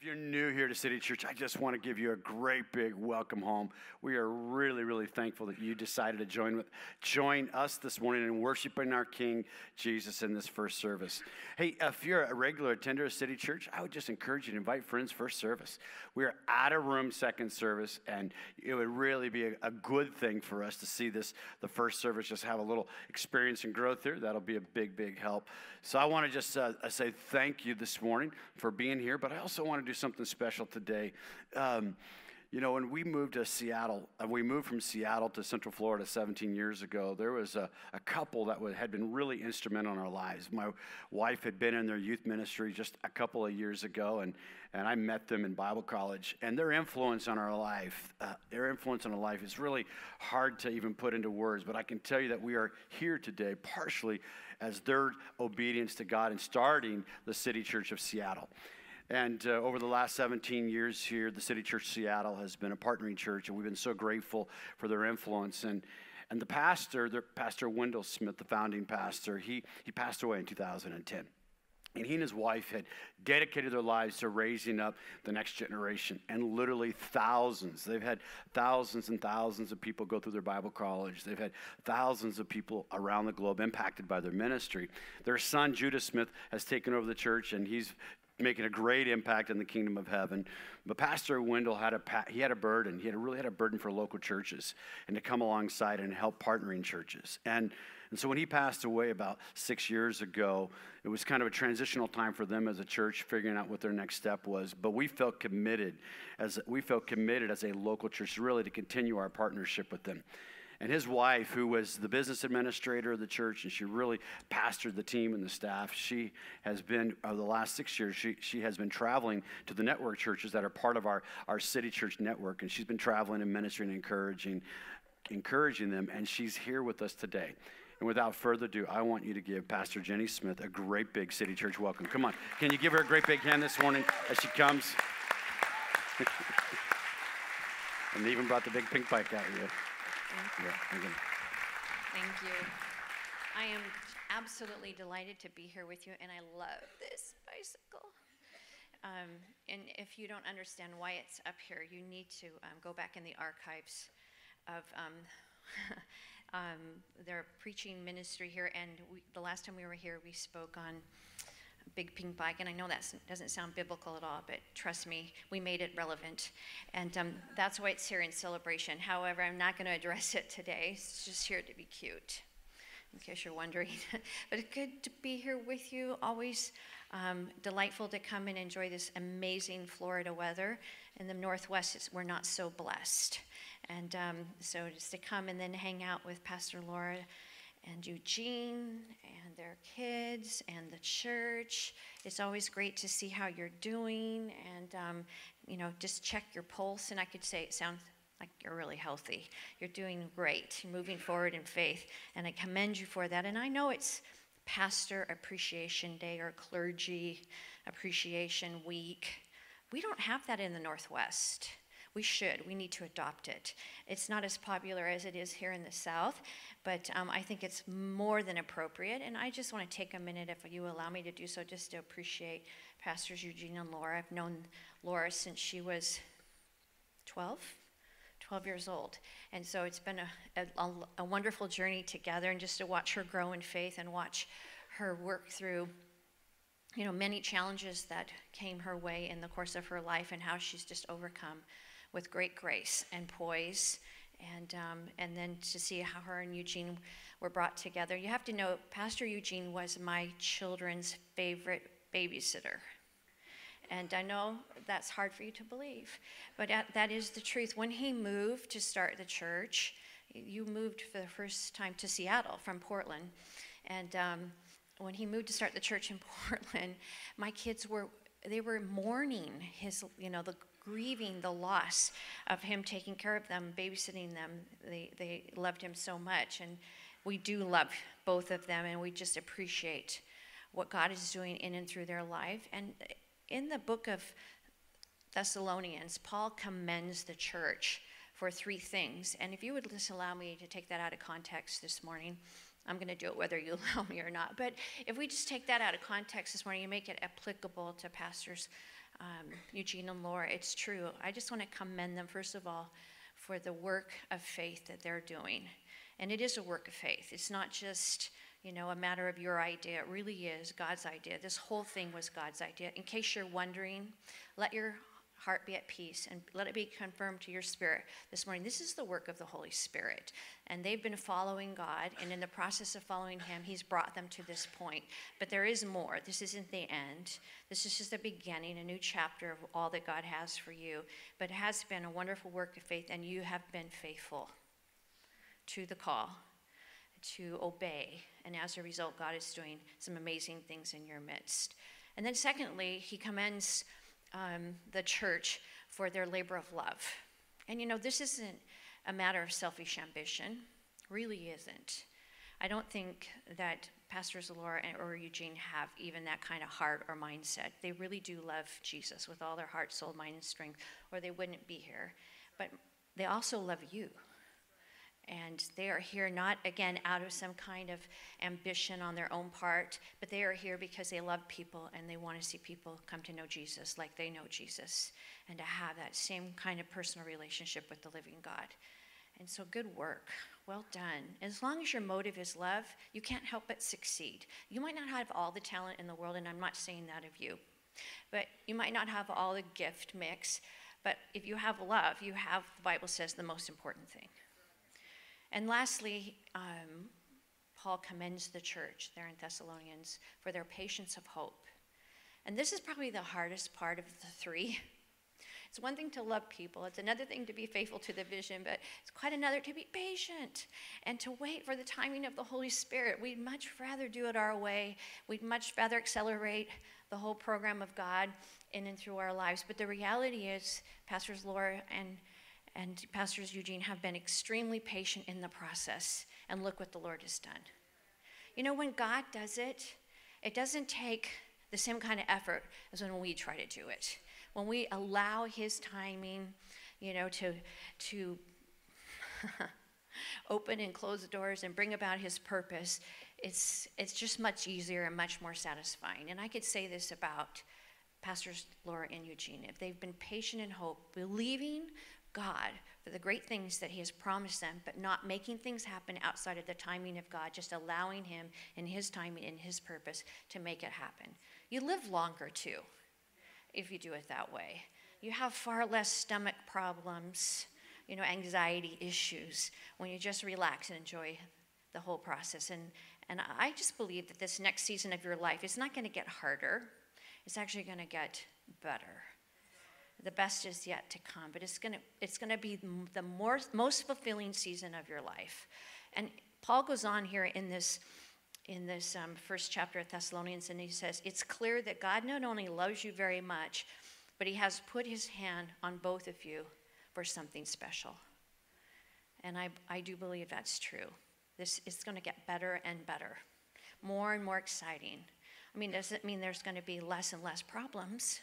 If you're new here to City Church, I just want to give you a great big welcome home. We are really, really thankful that you decided to join with join us this morning in worshiping our King Jesus in this first service. Hey, if you're a regular attender of City Church, I would just encourage you to invite friends first service. We are out of room second service, and it would really be a, a good thing for us to see this the first service just have a little experience and growth here. That'll be a big, big help. So I want to just uh, say thank you this morning for being here, but I also want to do something special today. Um, you know, when we moved to Seattle, uh, we moved from Seattle to Central Florida 17 years ago, there was a, a couple that had been really instrumental in our lives. My wife had been in their youth ministry just a couple of years ago, and, and I met them in Bible college. And their influence on our life, uh, their influence on our life is really hard to even put into words, but I can tell you that we are here today partially as their obedience to God in starting the City Church of Seattle. And uh, over the last 17 years here, the City Church Seattle has been a partnering church, and we've been so grateful for their influence. And, and the pastor, the, Pastor Wendell Smith, the founding pastor, he, he passed away in 2010. And he and his wife had dedicated their lives to raising up the next generation. And literally thousands, they've had thousands and thousands of people go through their Bible college. They've had thousands of people around the globe impacted by their ministry. Their son, Judah Smith, has taken over the church and he's making a great impact in the kingdom of heaven. But Pastor Wendell had a he had a burden. He had a, really had a burden for local churches and to come alongside and help partnering churches. And and so when he passed away about six years ago, it was kind of a transitional time for them as a church, figuring out what their next step was. But we felt committed as we felt committed as a local church really to continue our partnership with them and his wife, who was the business administrator of the church, and she really pastored the team and the staff. She has been, over the last six years, she, she has been traveling to the network churches that are part of our, our city church network, and she's been traveling and ministering and encouraging, encouraging them, and she's here with us today. And without further ado, I want you to give Pastor Wendy Smith a great big city church welcome. Come on. Can you give her a great big hand this morning as she comes? and they even brought the big pink bike out here. Thank you. Thank you. I am absolutely delighted to be here with you, and I love this bicycle. Um, and if you don't understand why it's up here, you need to um, go back in the archives of um, um their preaching ministry here. And we, the last time we were here, we spoke on big pink bike, and I know that doesn't sound biblical at all, but trust me, we made it relevant. And um, that's why it's here in celebration. However, I'm not going to address it today. It's just here to be cute, in case you're wondering. but it's good to be here with you. Always um, delightful to come and enjoy this amazing Florida weather. In the Northwest, we're not so blessed. And um, so just to come and then hang out with Pastor Laura and Eugene and their kids and the church. It's always great to see how you're doing and, um, you know, just check your pulse. And I could say it sounds like you're really healthy. You're doing great. You're moving forward in faith. And I commend you for that. And I know it's Pastor Appreciation Day or Clergy Appreciation Week. We don't have that in the Northwest. We should. We need to adopt it. It's not as popular as it is here in the South, but um, I think it's more than appropriate. And I just want to take a minute, if you allow me to do so, just to appreciate Pastors Eugene and Laura. I've known Laura since she was 12. 12 years old. And so it's been a, a, a wonderful journey together, and just to watch her grow in faith and watch her work through you know many challenges that came her way in the course of her life and how she's just overcome with great grace and poise. And, um, and then to see how her and Eugene were brought together. You have to know, Pastor Eugene was my children's favorite babysitter. And I know that's hard for you to believe, but that is the truth. When he moved to start the church, you moved for the first time to Seattle from Portland. And um, when he moved to start the church in Portland, my kids were they were mourning his you know the grieving the loss of him taking care of them, babysitting them. They, they loved him so much. And we do love both of them, and we just appreciate what God is doing in and through their life. And in the book of Thessalonians, Paul commends the church for three things. And if you would just allow me to take that out of context this morning, I'm going to do it whether you allow me or not. But if we just take that out of context this morning and make it applicable to pastors' um, Eugene and Laura. It's true. I just want to commend them, first of all, for the work of faith that they're doing. And it is a work of faith. It's not just, you know, a matter of your idea. It really is God's idea. This whole thing was God's idea. In case you're wondering, let your heart be at peace and let it be confirmed to your spirit this morning. This is the work of the Holy Spirit. And they've been following God, and in the process of following Him, He's brought them to this point. But there is more. This isn't the end. This is just the beginning, a new chapter of all that God has for you. But it has been a wonderful work of faith, and you have been faithful to the call to obey. And as a result, God is doing some amazing things in your midst. And then, secondly, He commends um, the church for their labor of love. And you know, this isn't a matter of selfish ambition, really isn't. I don't think that Pastors Laura or Eugene have even that kind of heart or mindset. They really do love Jesus with all their heart, soul, mind, and strength, or they wouldn't be here. But they also love you. And they are here not, again, out of some kind of ambition on their own part, but they are here because they love people and they want to see people come to know Jesus like they know Jesus and to have that same kind of personal relationship with the living God. And so, good work. Well done. As long as your motive is love, you can't help but succeed. You might not have all the talent in the world, and I'm not saying that of you, but you might not have all the gift mix. But if you have love, you have, the Bible says, the most important thing. And lastly, um, Paul commends the church there in Thessalonians for their patience of hope. And this is probably the hardest part of the three. It's one thing to love people, it's another thing to be faithful to the vision, but it's quite another to be patient and to wait for the timing of the Holy Spirit. We'd much rather do it our way, we'd much rather accelerate the whole program of God in and through our lives. But the reality is, Pastors Laura and and Pastors Eugene have been extremely patient in the process. And look what the Lord has done. You know, when God does it, it doesn't take the same kind of effort as when we try to do it. When we allow His timing, you know, to, to open and close the doors and bring about His purpose, it's, it's just much easier and much more satisfying. And I could say this about Pastors Laura and Eugene. If they've been patient in hope, believing God for the great things that He has promised them, but not making things happen outside of the timing of God, just allowing Him in His timing and His purpose to make it happen. You live longer too if you do it that way. You have far less stomach problems, you know, anxiety issues when you just relax and enjoy the whole process. And, and I just believe that this next season of your life is not going to get harder, it's actually going to get better the best is yet to come, but it's going to it's going to be the more, most fulfilling season of your life. And Paul goes on here in this in this um, first chapter of Thessalonians, and he says, It's clear that God not only loves you very much, but he has put his hand on both of you for something special. And I, I do believe that's true. This is going to get better and better, more and more exciting. I mean, does it mean there's going to be less and less problems?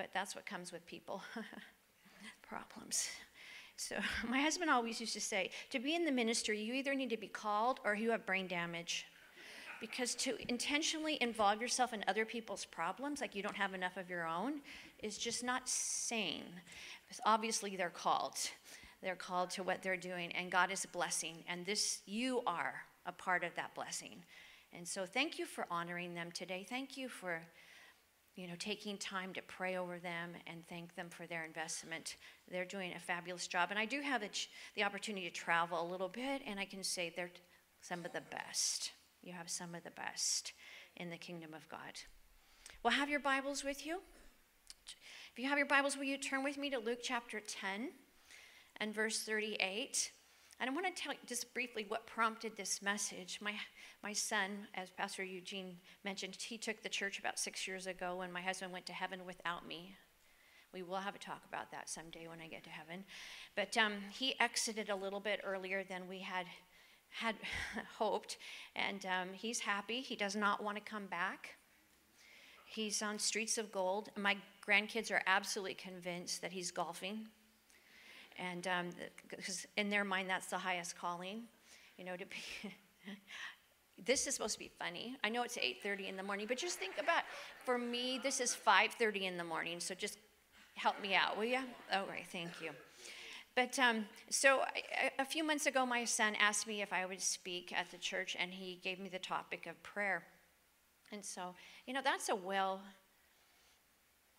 But that's what comes with people problems. So, my husband always used to say to be in the ministry, you either need to be called or you have brain damage. Because to intentionally involve yourself in other people's problems, like you don't have enough of your own, is just not sane. Because obviously, they're called. They're called to what they're doing, and God is blessing. And this, you are a part of that blessing. And so, thank you for honoring them today. Thank you for you know, taking time to pray over them and thank them for their investment. They're doing a fabulous job. And I do have the, opportunity to travel a little bit, and I can say they're some of the best. You have some of the best in the kingdom of God. Well, have your Bibles with you. If you have your Bibles, will you turn with me to Luke chapter 10 and verse 38? And I want to tell you just briefly what prompted this message. My, my son, as Pastor Eugene mentioned, he took the church about six years ago when my husband went to heaven without me. We will have a talk about that someday when I get to heaven. But um, he exited a little bit earlier than we had had hoped, and um, he's happy. He does not want to come back. He's on streets of gold. My grandkids are absolutely convinced that he's golfing and because um, in their mind that's the highest calling you know to be this is supposed to be funny. I know it's 8:30 in the morning, but just think about for me this is 5:30 in the morning, so just help me out, will you? All right, thank you. But um, so a, a few months ago, my son asked me if I would speak at the church, and he gave me the topic of prayer. And so, you know, that's a well,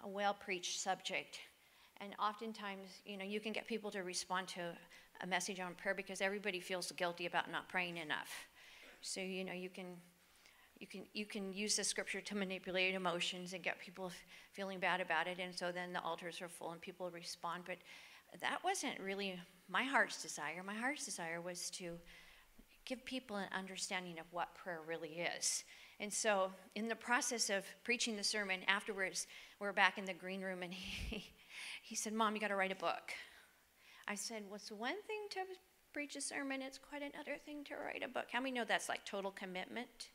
a well preached subject. And oftentimes, you know, you can get people to respond to a message on prayer because everybody feels guilty about not praying enough. So, you know, you can you can you can use the scripture to manipulate emotions and get people feeling bad about it. And so then the altars are full and people respond. But that wasn't really my heart's desire. My heart's desire was to give people an understanding of what prayer really is. And so in the process of preaching the sermon afterwards we're back in the green room and he he said mom you got to write a book i said what's one thing to preach a sermon it's quite another thing to write a book how many know that's like total commitment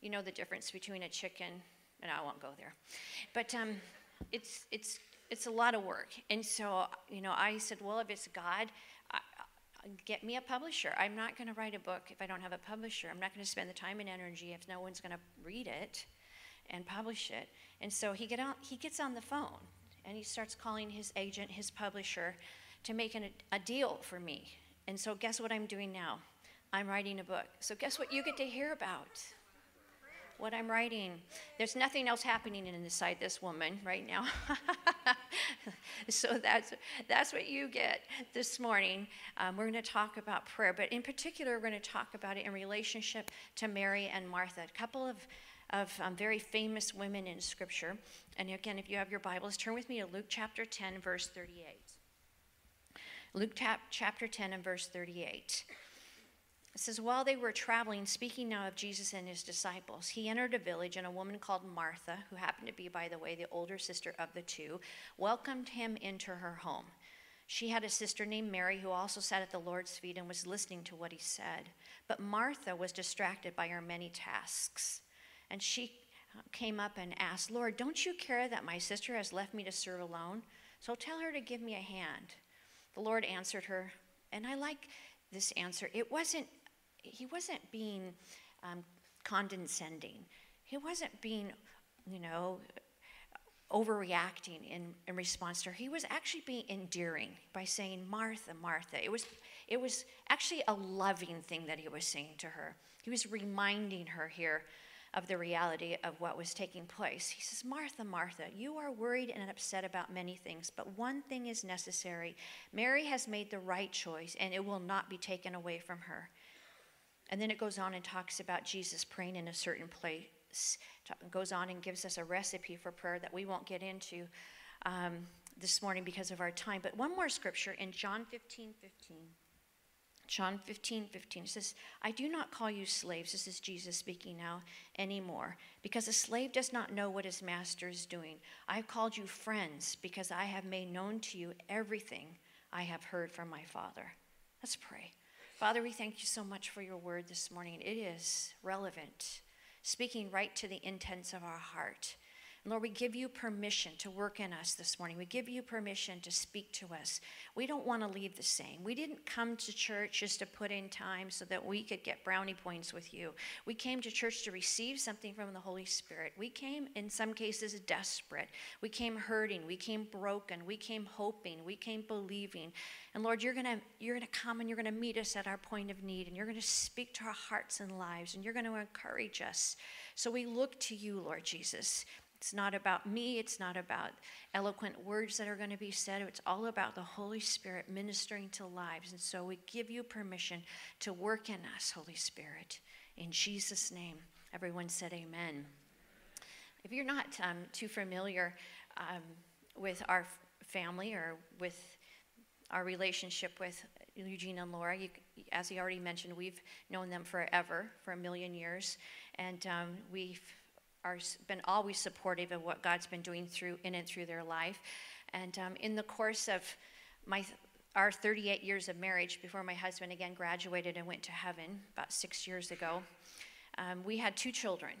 you know the difference between a chicken, and I won't go there. But um, it's, it's, it's a lot of work. And so, you know, I said, well, if it's God, get me a publisher. I'm not going to write a book if I don't have a publisher. I'm not going to spend the time and energy if no one's going to read it and publish it. And so he, get on, he gets on the phone and he starts calling his agent, his publisher, to make an, a deal for me. And so, guess what I'm doing now? I'm writing a book. So, guess what you get to hear about? what I'm writing. There's nothing else happening inside this woman right now. so that's, that's what you get this morning. Um, we're going to talk about prayer, but in particular, we're going to talk about it in relationship to Mary and Martha, a couple of, of um, very famous women in Scripture. And again, if you have your Bibles, turn with me to Luke chapter 10, verse 38. Luke chapter 10 and verse 38. It says, While they were traveling, speaking now of Jesus and his disciples, he entered a village, and a woman called Martha, who happened to be, by the way, the older sister of the two, welcomed him into her home. She had a sister named Mary who also sat at the Lord's feet and was listening to what he said. But Martha was distracted by her many tasks. And she came up and asked, Lord, don't you care that my sister has left me to serve alone? So tell her to give me a hand. The Lord answered her, and I like this answer. It wasn't he wasn't being um, condescending. He wasn't being, you know, overreacting in, in response to her. He was actually being endearing by saying, Martha, Martha. It was, it was actually a loving thing that he was saying to her. He was reminding her here of the reality of what was taking place. He says, Martha, Martha, you are worried and upset about many things, but one thing is necessary. Mary has made the right choice, and it will not be taken away from her. And then it goes on and talks about Jesus praying in a certain place. Goes on and gives us a recipe for prayer that we won't get into um, this morning because of our time. But one more scripture in John 15 15. John 15, 15 says, I do not call you slaves, this is Jesus speaking now, anymore, because a slave does not know what his master is doing. I have called you friends because I have made known to you everything I have heard from my Father. Let's pray. Father, we thank you so much for your word this morning. It is relevant, speaking right to the intents of our heart. And Lord, we give you permission to work in us this morning. We give you permission to speak to us. We don't want to leave the same. We didn't come to church just to put in time so that we could get brownie points with you. We came to church to receive something from the Holy Spirit. We came, in some cases, desperate. We came hurting. We came broken. We came hoping. We came believing. And Lord, you're to you're to come and you're going to meet us at our point of need and you're going to speak to our hearts and lives and you're going to encourage us. So we look to you, Lord Jesus. It's not about me, it's not about eloquent words that are going to be said. It's all about the Holy Spirit ministering to lives. And so we give you permission to work in us, Holy Spirit. In Jesus' name, everyone said amen. If you're not um, too familiar um, with our family or with our relationship with Eugene and Laura, you, as he already mentioned, we've known them forever, for a million years. And um, we've are been always supportive of what God's been doing through in and through their life. And um, in the course of my our 38 years of marriage, before my husband again graduated and went to heaven about six years ago, um, we had two children.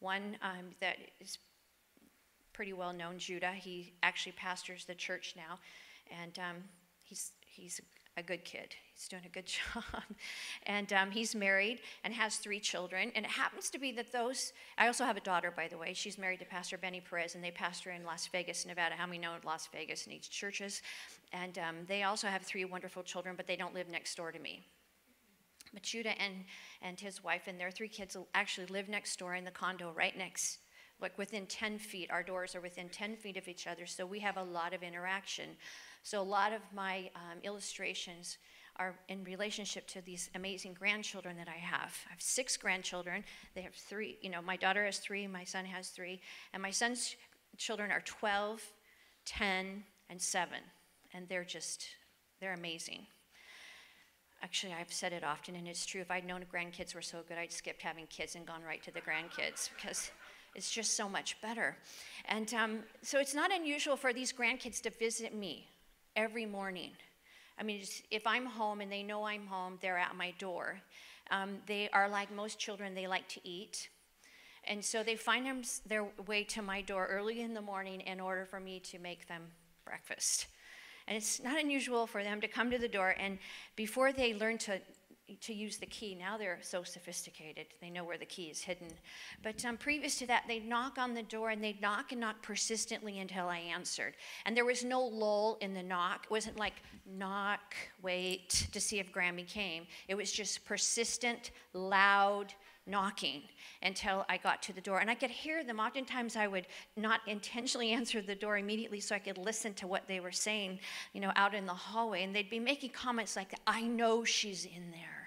One um, that is pretty well known, Judah. He actually pastors the church now, and um, he's he's a good kid. He's doing a good job. and um, he's married and has three children. And it happens to be that those, I also have a daughter, by the way. She's married to Pastor Benny Perez, and they pastor in Las Vegas, Nevada. How many know Las Vegas needs churches? And um, they also have three wonderful children, but they don't live next door to me. But Judah and, and his wife and their three kids actually live next door in the condo right next like within 10 feet. Our doors are within 10 feet of each other, so we have a lot of interaction. So a lot of my um, illustrations are in relationship to these amazing grandchildren that I have. I have six grandchildren. They have three, you know, my daughter has three, my son has three, and my son's children are 12, 10, and 7. And they're just, they're amazing. Actually, I've said it often, and it's true. If I'd known grandkids were so good, I'd skipped having kids and gone right to the grandkids because it's just so much better. And um, so it's not unusual for these grandkids to visit me every morning. I mean, if I'm home and they know I'm home, they're at my door. Um, they are like most children, they like to eat. And so they find them, their way to my door early in the morning in order for me to make them breakfast. And it's not unusual for them to come to the door, and before they learn to to use the key. Now they're so sophisticated, they know where the key is hidden. But um, previous to that, they'd knock on the door and they'd knock and knock persistently until I answered. And there was no lull in the knock. It wasn't like knock, wait to see if Grammy came. It was just persistent, loud knocking until I got to the door. And I could hear them. Oftentimes I would not intentionally answer the door immediately so I could listen to what they were saying, you know, out in the hallway. And they'd be making comments like, I know she's in there.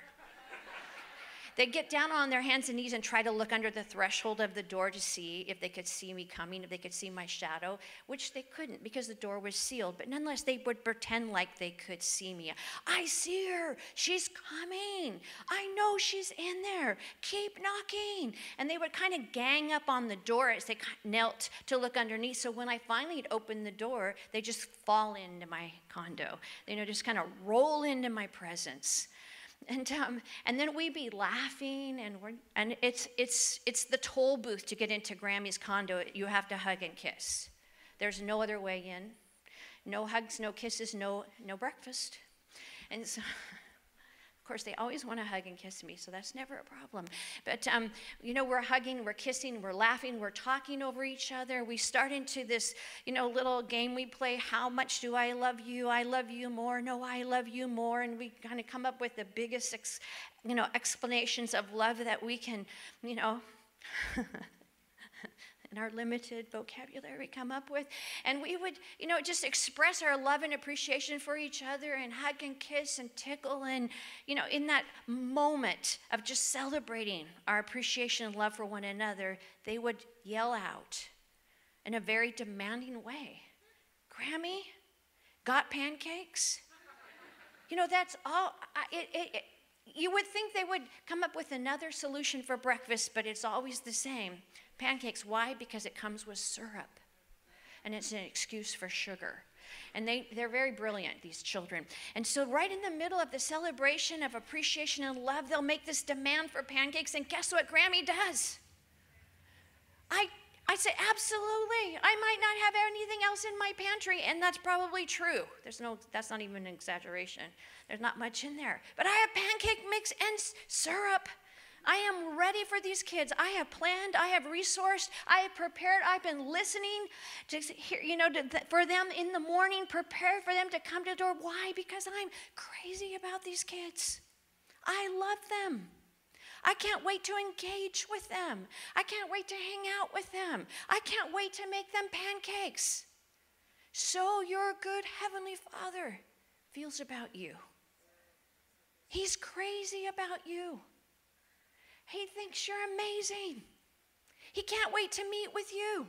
They'd get down on their hands and knees and try to look under the threshold of the door to see if they could see me coming, if they could see my shadow, which they couldn't because the door was sealed. But nonetheless, they would pretend like they could see me. I see her. She's coming. I know she's in there. Keep knocking. And they would kind of gang up on the door as they knelt to look underneath. So when I finally opened the door, they just fall into my condo. You know, just kind of roll into my presence and um, and then we'd be laughing and we're and it's it's it's the toll booth to get into Grammy's condo. You have to hug and kiss. There's no other way in. No hugs, no kisses, no no breakfast. And so course, they always want to hug and kiss me, so that's never a problem. But, um, you know, we're hugging, we're kissing, we're laughing, we're talking over each other. We start into this, you know, little game we play How much do I love you? I love you more. No, I love you more. And we kind of come up with the biggest, you know, explanations of love that we can, you know. and our limited vocabulary come up with. And we would, you know, just express our love and appreciation for each other and hug and kiss and tickle. And, you know, in that moment of just celebrating our appreciation and love for one another, they would yell out in a very demanding way Grammy, got pancakes? You know, that's all. It, it, it, you would think they would come up with another solution for breakfast, but it's always the same pancakes. Why? Because it comes with syrup, and it's an excuse for sugar. And they, they're very brilliant, these children. And so, right in the middle of the celebration of appreciation and love, they'll make this demand for pancakes. And guess what Grammy does? I, I say, absolutely. I might not have anything else in my pantry. And that's probably true. There's no, that's not even an exaggeration. There's not much in there. But I have pancake mix and syrup. I am ready for these kids. I have planned, I have resourced, I have prepared, I've been listening to hear, you know, to, for them in the morning, prepared for them to come to the door. Why? Because I'm crazy about these kids. I love them. I can't wait to engage with them. I can't wait to hang out with them. I can't wait to make them pancakes. So your good Heavenly Father feels about you. He's crazy about you. He thinks you're amazing. He can't wait to meet with you.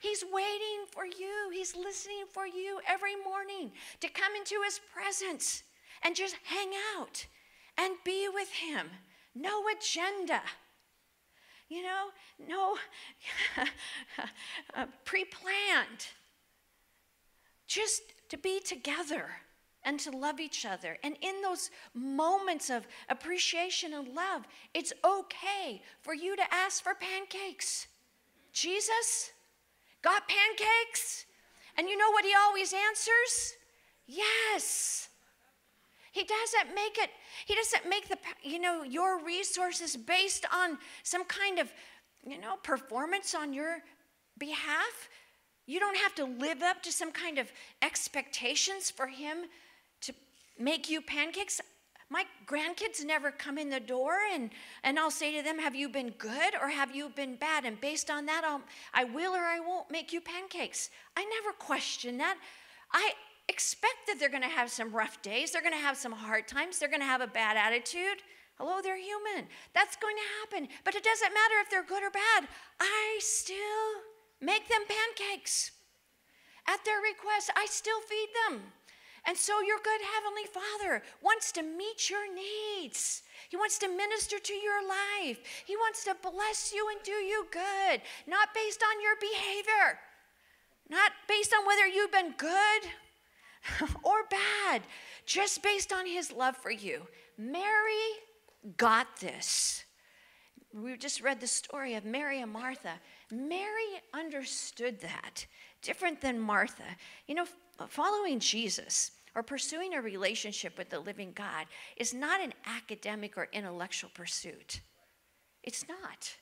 He's waiting for you. He's listening for you every morning to come into his presence and just hang out and be with him. No agenda. You know, no uh, pre planned. Just to be together and to love each other. And in those moments of appreciation and love, it's okay for you to ask for pancakes. Jesus got pancakes? And you know what he always answers? Yes. He doesn't make it, he doesn't make the, you know, your resources based on some kind of, you know, performance on your behalf. You don't have to live up to some kind of expectations for him make you pancakes. My grandkids never come in the door and, and I'll say to them, Have you been good or have you been bad? And based on that, I'll, I will or I won't make you pancakes. I never question that. I expect that they're going to have some rough days, they're going to have some hard times, they're going to have a bad attitude. Hello, they're human. That's going to happen. But it doesn't matter if they're good or bad. I still make them pancakes. At their request, I still feed them. And so your good Heavenly Father wants to meet your needs. He wants to minister to your life. He wants to bless you and do you good, not based on your behavior, not based on whether you've been good or bad, just based on His love for you. Mary got this. We just read the story of Mary and Martha. Mary understood that, different than Martha. You know, following Jesus or pursuing a relationship with the living God is not an academic or intellectual pursuit. It's not.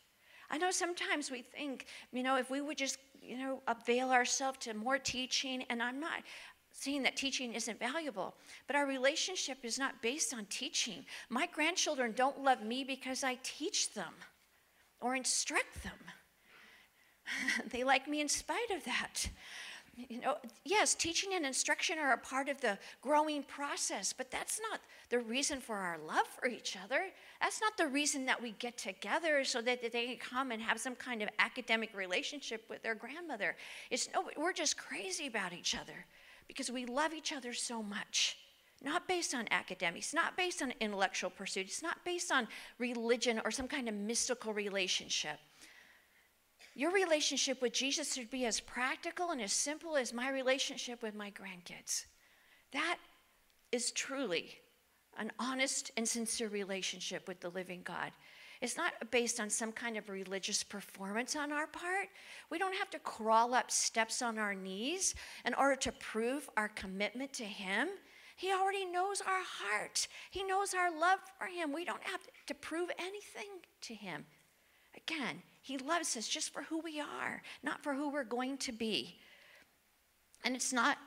I know sometimes we think, you know, if we would just, you know, avail ourselves to more teaching, and I'm not saying that teaching isn't valuable, but our relationship is not based on teaching. My grandchildren don't love me because I teach them or instruct them. they like me in spite of that. You know, yes, teaching and instruction are a part of the growing process, but that's not the reason for our love for each other. That's not the reason that we get together so that they can come and have some kind of academic relationship with their grandmother. It's no, we're just crazy about each other because we love each other so much. Not based on academics, not based on intellectual pursuits, not based on religion or some kind of mystical relationship. Your relationship with Jesus should be as practical and as simple as my relationship with my grandkids. That is truly an honest and sincere relationship with the living God. It's not based on some kind of religious performance on our part. We don't have to crawl up steps on our knees in order to prove our commitment to Him. He already knows our heart, He knows our love for Him. We don't have to prove anything to Him. Again, he loves us just for who we are, not for who we're going to be. And it's not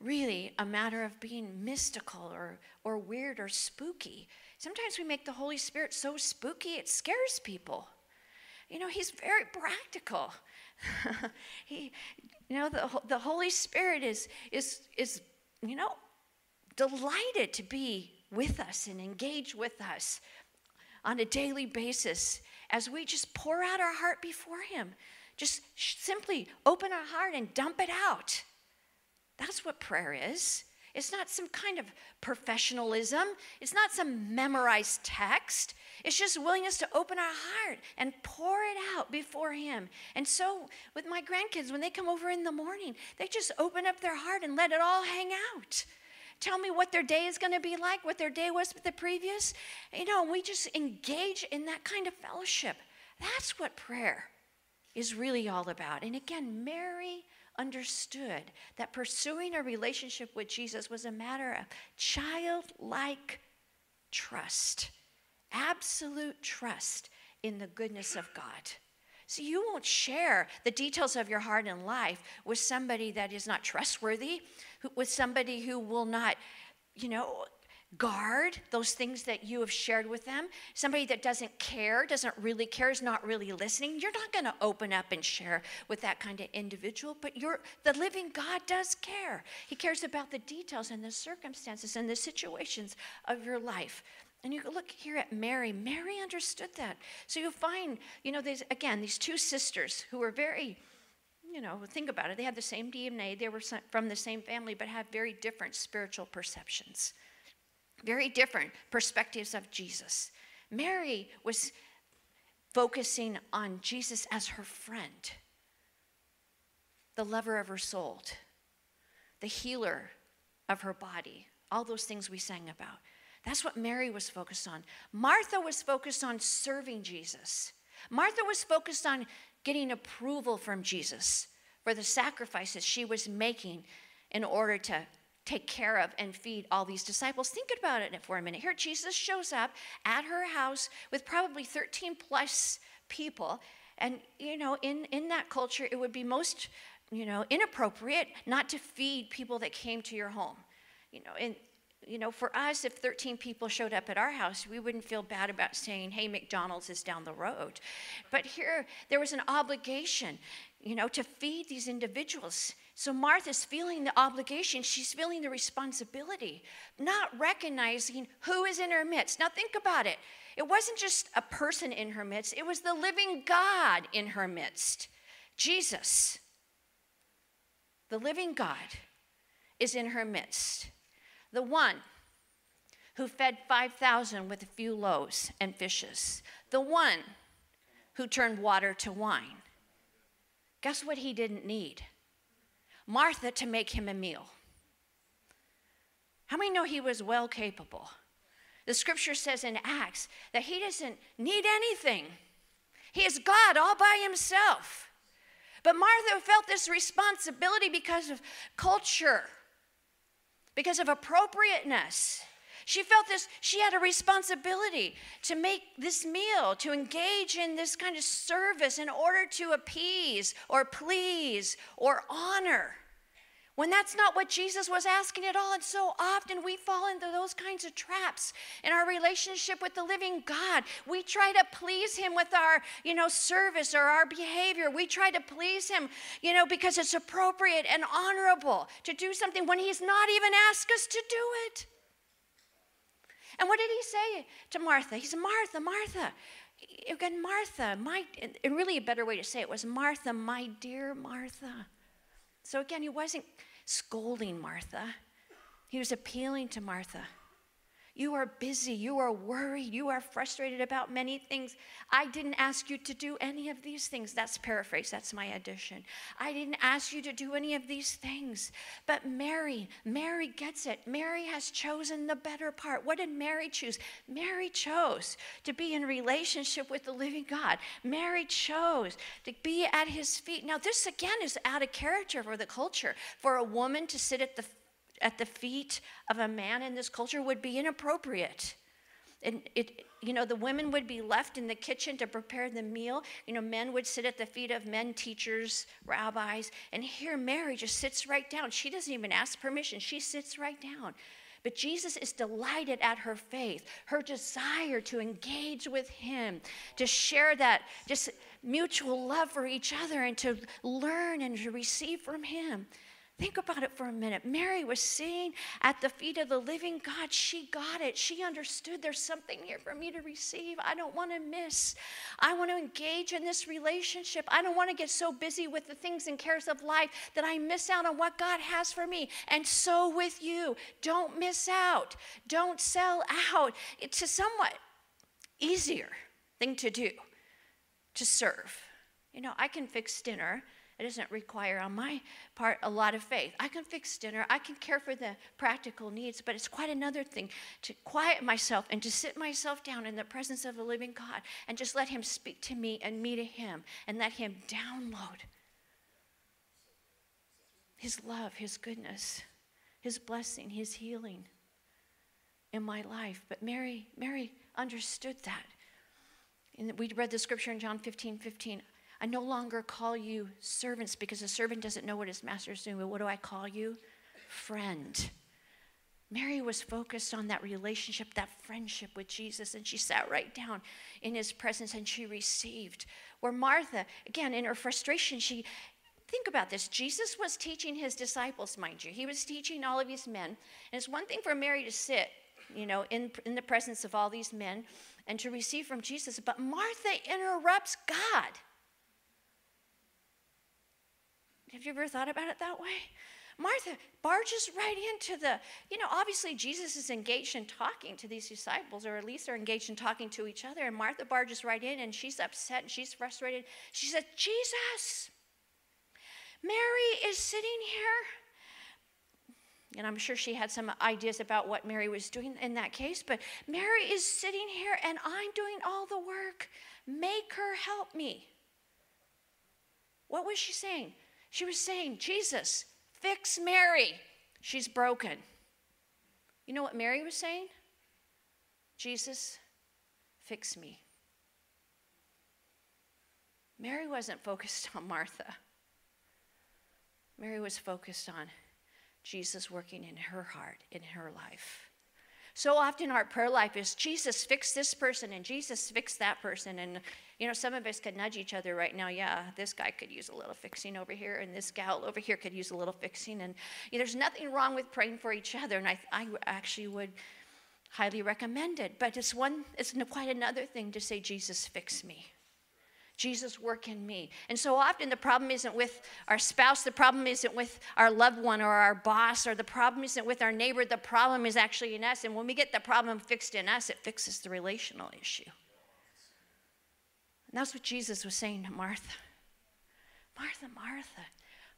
really a matter of being mystical or, or weird or spooky. Sometimes we make the Holy Spirit so spooky it scares people. You know, He's very practical. he, you know, the, the Holy Spirit is, is, is, you know, delighted to be with us and engage with us on a daily basis as we just pour out our heart before Him. Just simply open our heart and dump it out. That's what prayer is. It's not some kind of professionalism. It's not some memorized text. It's just willingness to open our heart and pour it out before Him. And so, with my grandkids, when they come over in the morning, they just open up their heart and let it all hang out tell me what their day is going to be like, what their day was the previous. You know, we just engage in that kind of fellowship. That's what prayer is really all about. And again, Mary understood that pursuing a relationship with Jesus was a matter of childlike trust, absolute trust in the goodness of God. So you won't share the details of your heart and life with somebody that is not trustworthy, with somebody who will not, you know, guard those things that you have shared with them. Somebody that doesn't care, doesn't really care, is not really listening. You're not going to open up and share with that kind of individual, but you're, the living God does care. He cares about the details and the circumstances and the situations of your life. And you look here at Mary. Mary understood that. So you find, you know, these, again, these two sisters who were very you know, think about it. They had the same DNA, they were from the same family, but had very different spiritual perceptions, very different perspectives of Jesus. Mary was focusing on Jesus as her friend, the lover of her soul, the healer of her body, all those things we sang about. That's what Mary was focused on. Martha was focused on serving Jesus. Martha was focused on getting approval from Jesus for the sacrifices she was making in order to take care of and feed all these disciples. Think about it for a minute. Here, Jesus shows up at her house with probably 13 plus people. And, you know, in, in that culture, it would be most, you know, inappropriate not to feed people that came to your home. You know, and, you know, for us, if 13 people showed up at our house, we wouldn't feel bad about saying, hey, McDonald's is down the road. But here, there was an obligation, you know, to feed these individuals. So Martha's feeling the obligation, she's feeling the responsibility, not recognizing who is in her midst. Now, think about it. It wasn't just a person in her midst, it was the living God in her midst. Jesus, the living God, is in her midst. The one who fed 5,000 with a few loaves and fishes. The one who turned water to wine. Guess what he didn't need? Martha to make him a meal. How many know he was well capable? The scripture says in Acts that he doesn't need anything. He is God all by himself. But Martha felt this responsibility because of culture, because of appropriateness. She felt this, she had a responsibility to make this meal, to engage in this kind of service in order to appease or please or honor when that's not what Jesus was asking at all. And so often we fall into those kinds of traps in our relationship with the living God. We try to please him with our, you know, service or our behavior. We try to please him, you know, because it's appropriate and honorable to do something when he's not even asked us to do it. And what did he say to Martha? He said, Martha, Martha. Again, Martha, my, and really a better way to say it was Martha, my dear Martha. So again, he wasn't scolding Martha, he was appealing to Martha. You are busy. You are worried. You are frustrated about many things. I didn't ask you to do any of these things. That's paraphrase. That's my addition. I didn't ask you to do any of these things. But Mary, Mary gets it. Mary has chosen the better part. What did Mary choose? Mary chose to be in relationship with the living God. Mary chose to be at his feet. Now, this again is out of character for the culture. For a woman to sit at the at the feet of a man in this culture would be inappropriate. And it, you know, the women would be left in the kitchen to prepare the meal. You know, men would sit at the feet of men, teachers, rabbis. And here Mary just sits right down. She doesn't even ask permission, she sits right down. But Jesus is delighted at her faith, her desire to engage with him, to share that just mutual love for each other, and to learn and to receive from him. Think about it for a minute. Mary was sitting at the feet of the living God. She got it. She understood there's something here for me to receive. I don't want to miss. I want to engage in this relationship. I don't want to get so busy with the things and cares of life that I miss out on what God has for me. And so with you, don't miss out. Don't sell out. It's a somewhat easier thing to do to serve. You know, I can fix dinner it doesn't require, on my part, a lot of faith. I can fix dinner, I can care for the practical needs, but it's quite another thing to quiet myself and to sit myself down in the presence of the living God and just let Him speak to me and me to Him and let Him download His love, His goodness, His blessing, His healing in my life. But Mary, Mary understood that. And we read the scripture in John 15 15. I no longer call you servants because a servant doesn't know what his master is doing. But what do I call you? Friend. Mary was focused on that relationship, that friendship with Jesus, and she sat right down in his presence and she received. Where Martha, again, in her frustration, she, think about this. Jesus was teaching his disciples, mind you. He was teaching all of these men. And it's one thing for Mary to sit, you know, in, in the presence of all these men and to receive from Jesus, but Martha interrupts God. Have you ever thought about it that way? Martha barges right into the, you know, obviously Jesus is engaged in talking to these disciples, or at least they're engaged in talking to each other. And Martha barges right in and she's upset and she's frustrated. She said, Jesus, Mary is sitting here. And I'm sure she had some ideas about what Mary was doing in that case, but Mary is sitting here and I'm doing all the work. Make her help me. What was she saying? She was saying, Jesus, fix Mary. She's broken. You know what Mary was saying? Jesus, fix me. Mary wasn't focused on Martha. Mary was focused on Jesus working in her heart, in her life. So often our prayer life is Jesus, fix this person, and Jesus, fix that person. And, you know, some of us could nudge each other right now. Yeah, this guy could use a little fixing over here, and this gal over here could use a little fixing. And you know, there's nothing wrong with praying for each other. And I, I actually would highly recommend it. But it's one, it's quite another thing to say, Jesus, fix me. Jesus, work in me. And so often the problem isn't with our spouse, the problem isn't with our loved one or our boss, or the problem isn't with our neighbor, the problem is actually in us. And when we get the problem fixed in us, it fixes the relational issue. And that's what Jesus was saying to Martha Martha, Martha,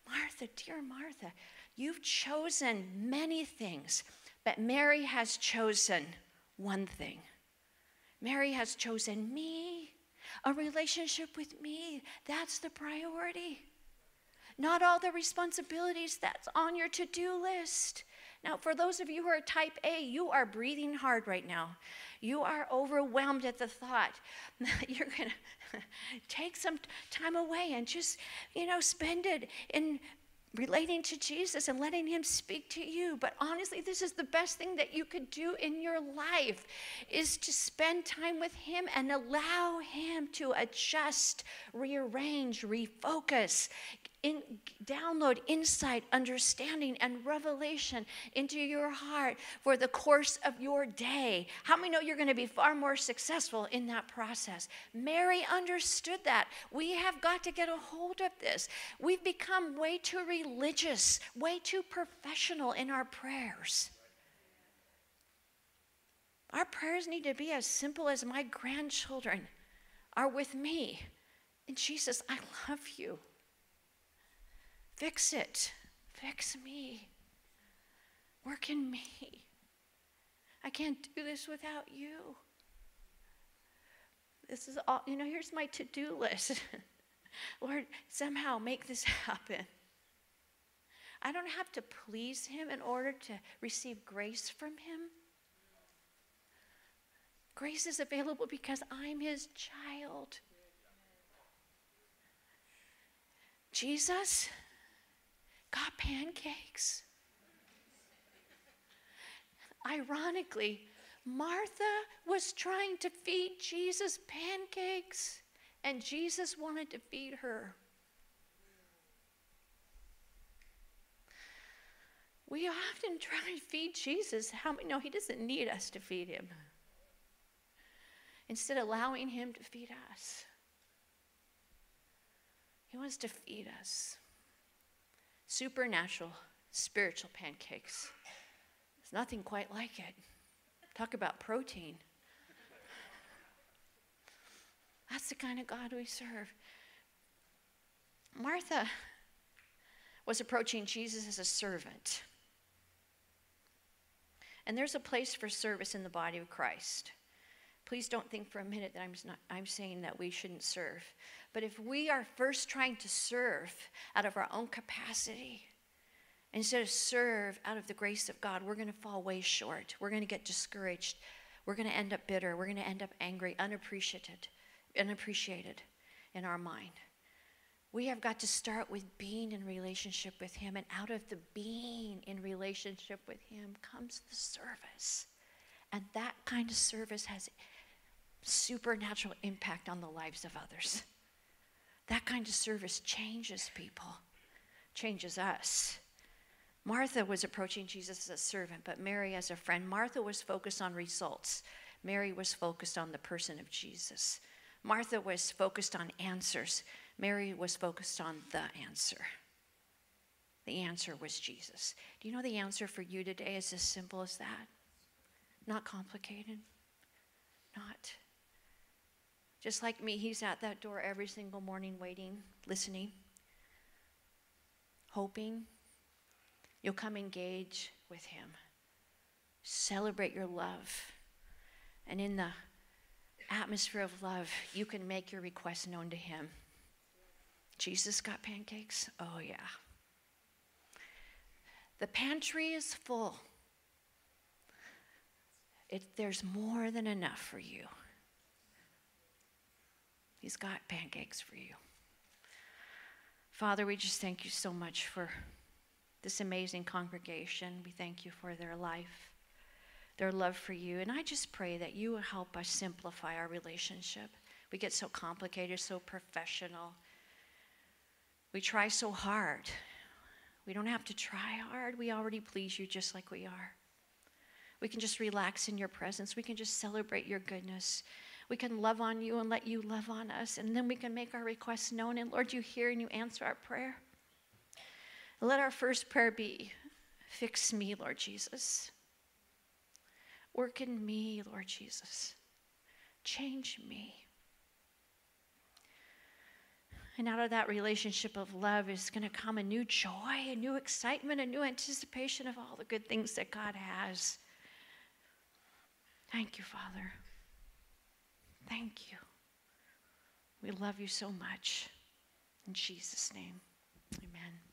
Martha, dear Martha, you've chosen many things, but Mary has chosen one thing. Mary has chosen me a relationship with me. That's the priority. Not all the responsibilities that's on your to do list. Now, for those of you who are type A, you are breathing hard right now. You are overwhelmed at the thought that you're going to take some time away and just, you know, spend it in relating to Jesus and letting him speak to you. But honestly, this is the best thing that you could do in your life is to spend time with him and allow him to adjust, rearrange, refocus, in, download insight, understanding, and revelation into your heart for the course of your day. How many know you're going to be far more successful in that process? Mary understood that. We have got to get a hold of this. We've become way too religious, way too professional in our prayers. Our prayers need to be as simple as my grandchildren are with me. And Jesus, I love you. Fix it. Fix me. Work in me. I can't do this without you. This is all, you know, here's my to do list. Lord, somehow make this happen. I don't have to please Him in order to receive grace from Him. Grace is available because I'm His child. Jesus, got pancakes. Ironically, Martha was trying to feed Jesus pancakes, and Jesus wanted to feed her. We often try to feed Jesus. How know he doesn't need us to feed him? Instead, allowing him to feed us. He wants to feed us supernatural spiritual pancakes. There's nothing quite like it. Talk about protein. That's the kind of God we serve. Martha was approaching Jesus as a servant. And there's a place for service in the body of Christ. Please don't think for a minute that I'm, not, I'm saying that we shouldn't serve. But if we are first trying to serve out of our own capacity, instead of serve out of the grace of God, we're going to fall way short. We're going to get discouraged. We're going to end up bitter. We're going to end up angry, unappreciated, unappreciated in our mind. We have got to start with being in relationship with Him, and out of the being in relationship with Him comes the service. And that kind of service has supernatural impact on the lives of others. That kind of service changes people, changes us. Martha was approaching Jesus as a servant, but Mary as a friend. Martha was focused on results. Mary was focused on the person of Jesus. Martha was focused on answers. Mary was focused on the answer. The answer was Jesus. Do you know the answer for you today is as simple as that? Not complicated. Not. Just like me, he's at that door every single morning, waiting, listening, hoping you'll come engage with him. Celebrate your love. And in the atmosphere of love, you can make your request known to him. Jesus got pancakes? Oh, yeah. The pantry is full. It, there's more than enough for you. He's got pancakes for you. Father, we just thank you so much for this amazing congregation. We thank you for their life, their love for you. And I just pray that you will help us simplify our relationship. We get so complicated, so professional. We try so hard. We don't have to try hard. We already please you just like we are. We can just relax in your presence. We can just celebrate your goodness. We can love on you and let you love on us. And then we can make our requests known. And Lord, you hear and you answer our prayer. Let our first prayer be fix me, Lord Jesus. Work in me, Lord Jesus. Change me. And out of that relationship of love is going to come a new joy, a new excitement, a new anticipation of all the good things that God has. Thank you, Father. Thank you. We love you so much. In Jesus' name, amen.